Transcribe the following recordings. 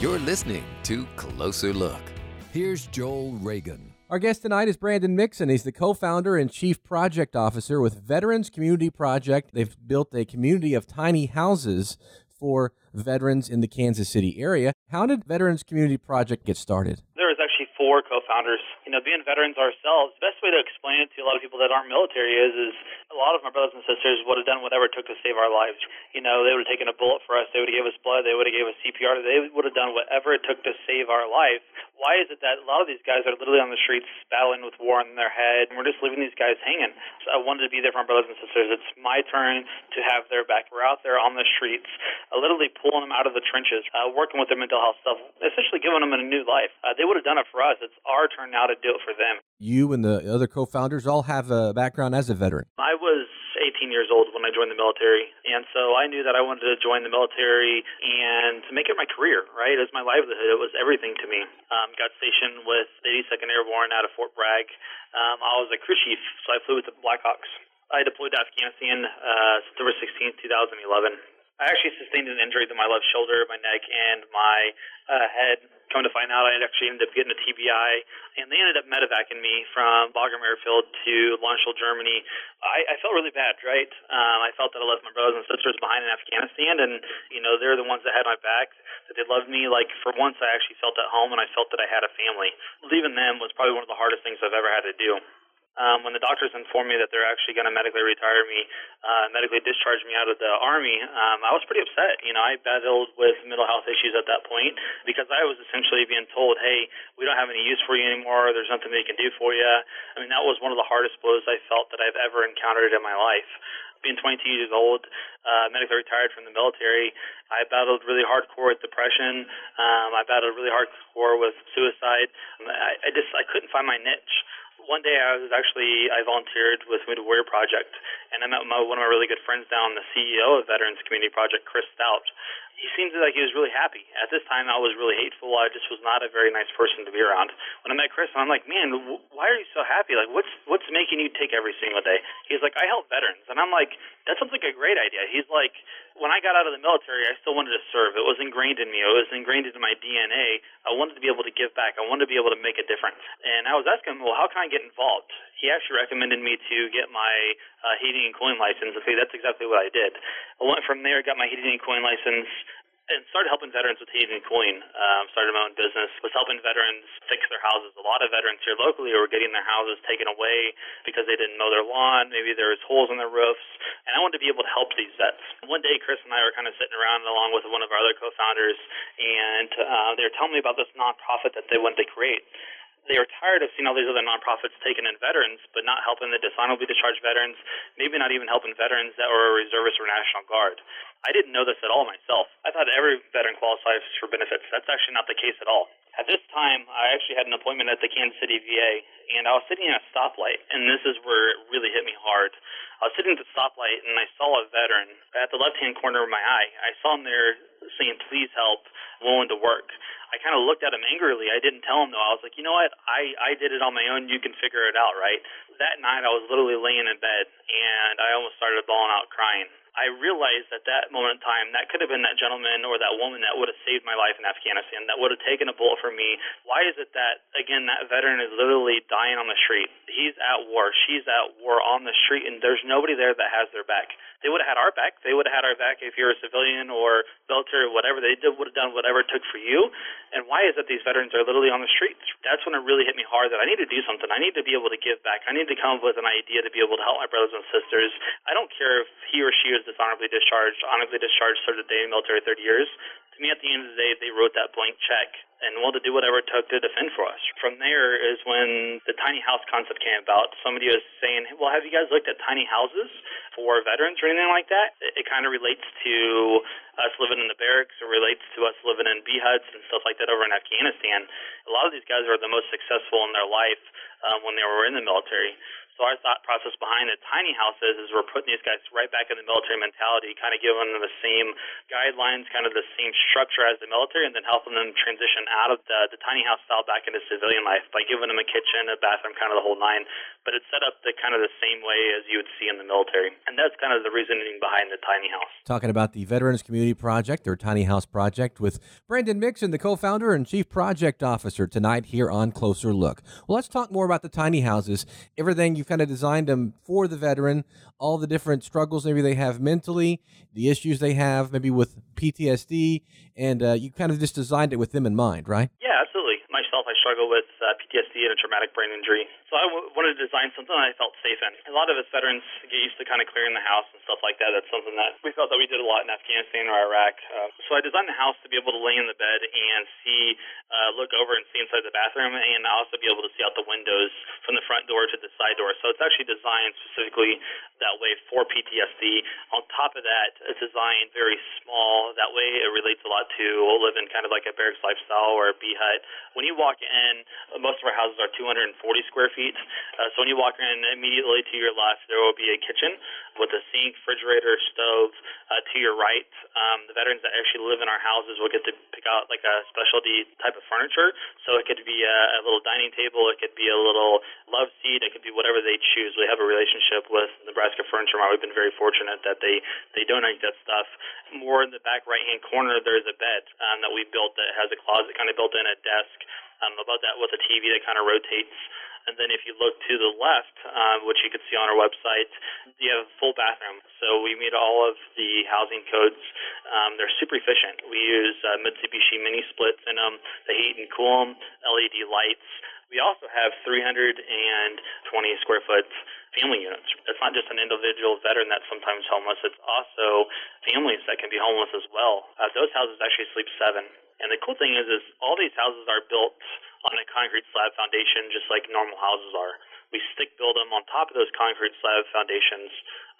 You're listening to Closer Look. Here's Joel Reagan. Our guest tonight is Brandon Mixon. He's the co founder and chief project officer with Veterans Community Project. They've built a community of tiny houses for veterans in the Kansas City area. How did Veterans Community Project get started? There was actually four co-founders. You know, being veterans ourselves, the best way to explain it to a lot of people that aren't military is, is a lot of my brothers and sisters would have done whatever it took to save our lives. You know, they would have taken a bullet for us. They would have gave us blood. They would have gave us CPR. They would have done whatever it took to save our life. Why is it that a lot of these guys are literally on the streets battling with war in their head, and we're just leaving these guys hanging? So I wanted to be there for my brothers and sisters. It's my turn to have their back. We're out there on the streets, uh, literally pulling them out of the trenches, uh, working with their mental health stuff, essentially giving them a new life. Uh, they would have done it for us. It's our turn now to do it for them. You and the other co founders all have a background as a veteran. I was 18 years old when I joined the military, and so I knew that I wanted to join the military and to make it my career, right? It was my livelihood. It was everything to me. Um, got stationed with the 82nd Airborne out of Fort Bragg. Um, I was a crew chief, so I flew with the Blackhawks. I deployed to Afghanistan uh, September 16, 2011. I actually sustained an injury to my left shoulder, my neck, and my uh, head. Come to find out, I actually ended up getting a TBI, and they ended up medevacing me from Bagram Airfield to Landstuhl, Germany. I, I felt really bad, right? Um, I felt that I left my brothers and sisters behind in Afghanistan, and you know they're the ones that had my back, that they loved me. Like for once, I actually felt at home, and I felt that I had a family. Leaving them was probably one of the hardest things I've ever had to do um, when the doctors informed me that they're actually going to medically retire me, uh, medically discharge me out of the army, um, I was pretty upset. You know, I battled with mental health issues at that point because I was essentially being told, "Hey, we don't have any use for you anymore. There's nothing they can do for you." I mean, that was one of the hardest blows I felt that I've ever encountered in my life being 22 years old, uh, medically retired from the military, I battled really hardcore with depression. Um, I battled really hardcore with suicide. I, I just I couldn't find my niche one day I was actually I volunteered with Wounded Warrior Project, and I met my, one of my really good friends down, the CEO of Veterans Community Project, Chris Stout. He seemed like he was really happy. At this time, I was really hateful. I just was not a very nice person to be around. When I met Chris, I'm like, man, why are you so happy? Like, what's what's making you take every single day? He's like, I help veterans, and I'm like, that sounds like a great idea. He's like, when I got out of the military, I still wanted to serve. It was ingrained in me. It was ingrained into my DNA. I wanted to be able to give back. I wanted to be able to make a difference. And I was asking him, well, how can I get involved? He actually recommended me to get my uh, heating and cooling license. Okay, that's exactly what I did. I went from there, got my heating and cooling license, and started helping veterans with heating and cooling. Um, started my own business, was helping veterans fix their houses. A lot of veterans here locally were getting their houses taken away because they didn't mow their lawn. Maybe there was holes in their roofs, and I wanted to be able to help these vets. One day, Chris and I were kind of sitting around along with one of our other co-founders, and uh, they were telling me about this nonprofit that they wanted to create they were tired of seeing all these other nonprofits taking in veterans, but not helping the dishonorably discharged veterans, maybe not even helping veterans that were reservists or National Guard. I didn't know this at all myself. I thought every veteran qualifies for benefits. That's actually not the case at all. At this time, I actually had an appointment at the Kansas City VA, and I was sitting at a stoplight, and this is where it really hit me hard. I was sitting at the stoplight, and I saw a veteran at the left-hand corner of my eye. I saw him there saying, "Please help, willing to work." I kind of looked at him angrily. I didn't tell him though. I was like, you know what? I I did it on my own. You can figure it out, right? That night, I was literally laying in bed, and I almost started bawling out, crying. I realized at that moment in time that could have been that gentleman or that woman that would have saved my life in Afghanistan, that would have taken a bullet for me. Why is it that, again, that veteran is literally dying on the street? He's at war. She's at war on the street, and there's nobody there that has their back. They would have had our back. They would have had our back if you're a civilian or military or whatever. They did, would have done whatever it took for you. And why is it that these veterans are literally on the streets? That's when it really hit me hard that I need to do something. I need to be able to give back. I need to come up with an idea to be able to help my brothers and sisters. I don't care if he or she was dishonorably discharged, honorably discharged, served a day in the military 30 years. To me, at the end of the day, they wrote that blank check and wanted to do whatever it took to defend for us. From there is when the tiny house concept came about. Somebody was saying, "Well, have you guys looked at tiny houses for veterans or anything like that?" It, it kind of relates to us living in the barracks. It relates to us living in B huts and stuff like that over in Afghanistan. A lot of these guys are the most successful in their life um, when they were in the military. So our thought process behind the tiny houses is we're putting these guys right back in the military mentality, kind of giving them the same guidelines, kind of the same structure as the military, and then helping them transition out of the, the tiny house style back into civilian life by giving them a kitchen, a bathroom, kind of the whole nine. But it's set up the kind of the same way as you would see in the military, and that's kind of the reasoning behind the tiny house. Talking about the Veterans Community Project, their tiny house project, with Brandon Mixon, the co-founder and chief project officer, tonight here on Closer Look. Well, let's talk more about the tiny houses. Everything you've kind of designed them for the veteran, all the different struggles maybe they have mentally, the issues they have maybe with PTSD, and uh, you kind of just designed it with them in mind, right? Yeah, absolutely. Myself, struggle with uh, PTSD and a traumatic brain injury, so I w- wanted to design something I felt safe in. A lot of us veterans get used to kind of clearing the house and stuff like that. That's something that we felt that we did a lot in Afghanistan or Iraq. Uh, so I designed the house to be able to lay in the bed and see, uh, look over and see inside the bathroom, and also be able to see out the windows from the front door to the side door. So it's actually designed specifically that way for PTSD. On top of that, it's designed very small. That way, it relates a lot to living kind of like a barracks lifestyle or a B hut. When you walk in, most of our houses are 240 square feet. Uh, so when you walk in, immediately to your left, there will be a kitchen with a sink, refrigerator, stove. Uh, to your right, um, the veterans that actually live in our houses will get to pick out like a specialty type of furniture. So it could be a, a little dining table, it could be a little love seat, it could be whatever they choose. We have a relationship with Nebraska Furniture Mart. We've been very fortunate that they they donate that stuff. More in the back right hand corner, there's a bed um, that we built that has a closet kind of built in, a desk. Um, above that with a TV that kind of rotates. And then if you look to the left, uh, which you can see on our website, you have a full bathroom. So we meet all of the housing codes. Um, they're super efficient. We use uh, Mitsubishi mini splits in them. They heat and cool them. LED lights. We also have 320 square foot family units. It's not just an individual veteran that's sometimes homeless. It's also families that can be homeless as well. Uh, those houses actually sleep seven. And the cool thing is, is all these houses are built on a concrete slab foundation, just like normal houses are. We stick build them on top of those concrete slab foundations.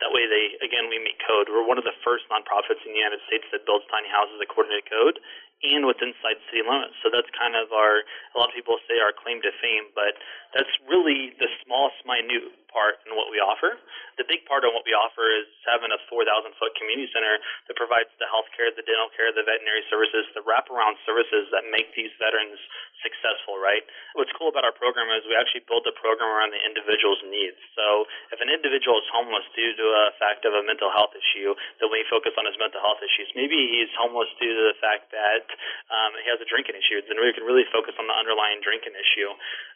That way, they again we meet code. We're one of the first nonprofits in the United States that builds tiny houses according to code and within inside city limits. So that's kind of our. A lot of people say our claim to fame, but that's really the smallest, minute part in what we offer. The big part of what we offer is having a 4,000 foot community center that provides the health care, the dental care, the veterinary services, the wraparound services that make these veterans successful, right? What's cool about our program is we actually build the program around the individual's needs. So if an individual is homeless due to a fact of a mental health issue, then we focus on his mental health issues. Maybe he's homeless due to the fact that um, he has a drinking issue, then we can really focus on the underlying drinking issue.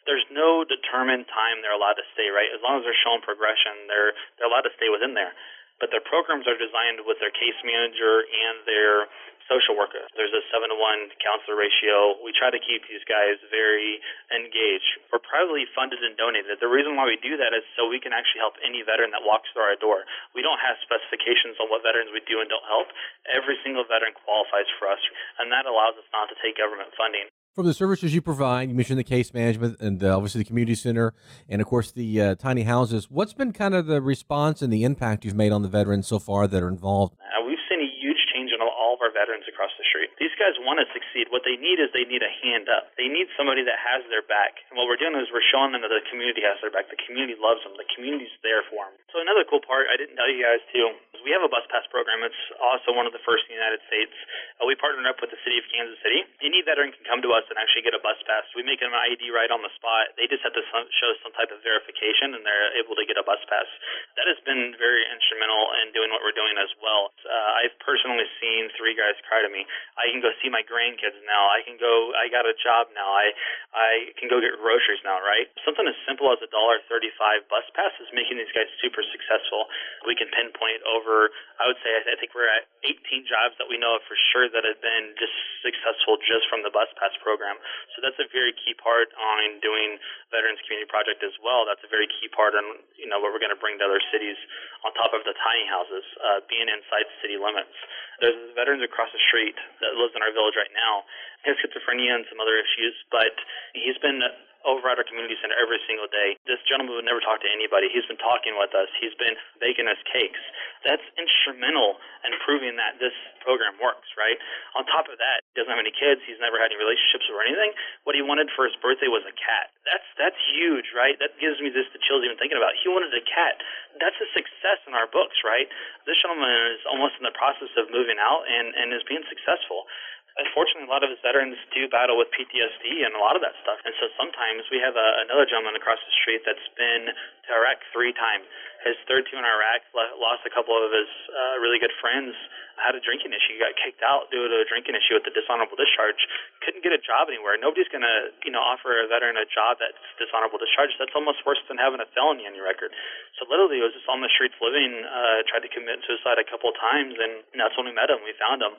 There's no determined time they're allowed to stay, right? As long as they're showing progression, they're they're allowed to stay within there. But their programs are designed with their case manager and their social worker. There's a seven to one counselor ratio. We try to keep these guys very engaged. We're privately funded and donated. The reason why we do that is so we can actually help any veteran that walks through our door. We don't have specifications on what veterans we do and don't help. Every single veteran qualifies for us, and that allows us not to take government funding from the services you provide, you mentioned the case management and uh, obviously the community center, and of course the uh, tiny houses. What's been kind of the response and the impact you've made on the veterans so far that are involved? Uh, we've seen a huge change in all of our veterans across the street. These guys want to succeed. What they need is they need a hand up. They need somebody that has their back. And what we're doing is we're showing them that the community has their back. The community loves them. The community's there for them. So another cool part I didn't tell you guys too is we have a bus pass program. It's also one of the first in the United States. Uh, we partnered up with the city of Kansas City. Any veteran can come to us and actually get a bus pass. We make them an ID right on the spot. They just have to show some type of verification, and they're able to get a bus pass. That has been very instrumental in doing what we're doing as well. Uh, I've personally seen three guys cry to me. I can go see my grandkids now. I can go. I got a job now. I I can go get groceries now. Right? Something as simple as a dollar thirty-five bus pass is making these guys super successful. We can pinpoint over. I would say I think we're at 18 jobs that we know of for sure that have been just successful just from the bus pass program. So that's a very key part on doing Veterans Community Project as well. That's a very key part on you know what we're going to bring to other cities on top of the tiny houses, uh, being inside city limits. There's veterans across the street that lives in our village right now. He has schizophrenia and some other issues, but he's been over at our community center every single day. This gentleman would never talk to anybody. He's been talking with us. He's been baking us cakes. That's instrumental in proving that this program works, right? On top of that, he doesn't have any kids. He's never had any relationships or anything. What he wanted for his birthday was a cat. That's that's huge, right? That gives me this the chills even thinking about. It. He wanted a cat. That's a success in our books, right? This gentleman is almost in the process of moving out and and is being successful unfortunately, a lot of his veterans do battle with PTSD and a lot of that stuff. And so sometimes we have a, another gentleman across the street that's been to Iraq three times. His third tour in Iraq lost a couple of his uh, really good friends. Had a drinking issue. Got kicked out due to a drinking issue with the dishonorable discharge. Couldn't get a job anywhere. Nobody's going to, you know, offer a veteran a job that's dishonorable discharge. That's almost worse than having a felony on your record. So literally, he was just on the streets living. Uh, tried to commit suicide a couple of times, and that's when we met him. We found him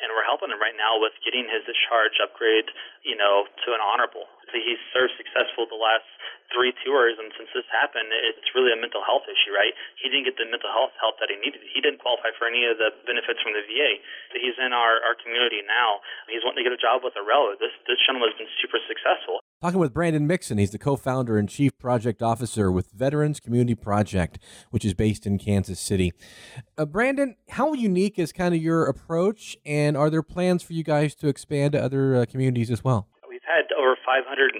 and we're helping him right now with getting his discharge upgrade, you know, to an honorable. He's served successful the last three tours, and since this happened, it's really a mental health issue, right? He didn't get the mental health help that he needed. He didn't qualify for any of the benefits from the VA. He's in our, our community now. He's wanting to get a job with a railroad. This this gentleman has been super successful. Talking with Brandon Mixon, he's the co-founder and chief project officer with Veterans Community Project, which is based in Kansas City. Uh, Brandon, how unique is kind of your approach, and are there plans for you guys to expand to other uh, communities as well? We've had over 573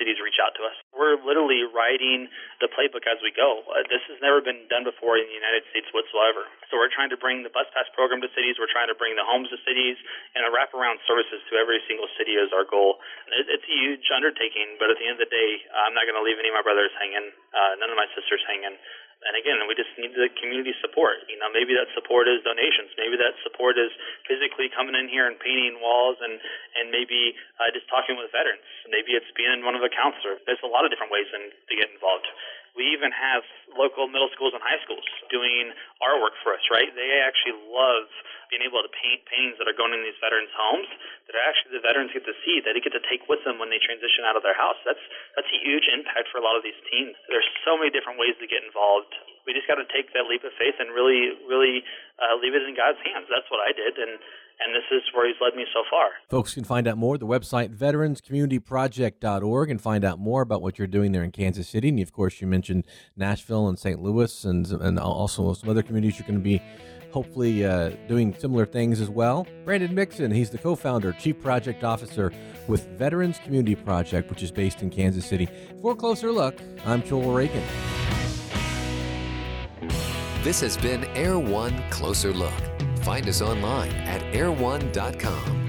cities reach out to us. We're literally writing the playbook as we go. Uh, this has never been done before in the United States whatsoever. So we're trying to bring the bus pass program to cities. We're trying to bring the homes to cities and a wraparound services to every single city is our goal. It, it's a huge undertaking, but at the end of the day, I'm not going to leave any of my brothers hanging, uh, none of my sisters hanging and again, we just need the community support. You know, maybe that support is donations. Maybe that support is physically coming in here and painting walls, and and maybe uh, just talking with veterans. Maybe it's being one of the counselors. There's a lot of different ways in, to get involved. We even have local middle schools and high schools doing our work for us, right? They actually love being able to paint paintings that are going in these veterans' homes that actually the veterans get to see, that they get to take with them when they transition out of their house. That's that's a huge impact for a lot of these teens. There's so many different ways to get involved. We just got to take that leap of faith and really, really uh, leave it in God's hands. That's what I did, and and this is where he's led me so far. Folks can find out more at the website veteranscommunityproject.org and find out more about what you're doing there in Kansas City. And of course, you mentioned Nashville and St. Louis and, and also some other communities you're going to be hopefully uh, doing similar things as well. Brandon Mixon, he's the co founder, chief project officer with Veterans Community Project, which is based in Kansas City. For a closer look, I'm Joel Reagan. This has been Air One Closer Look. Find us online at air1.com.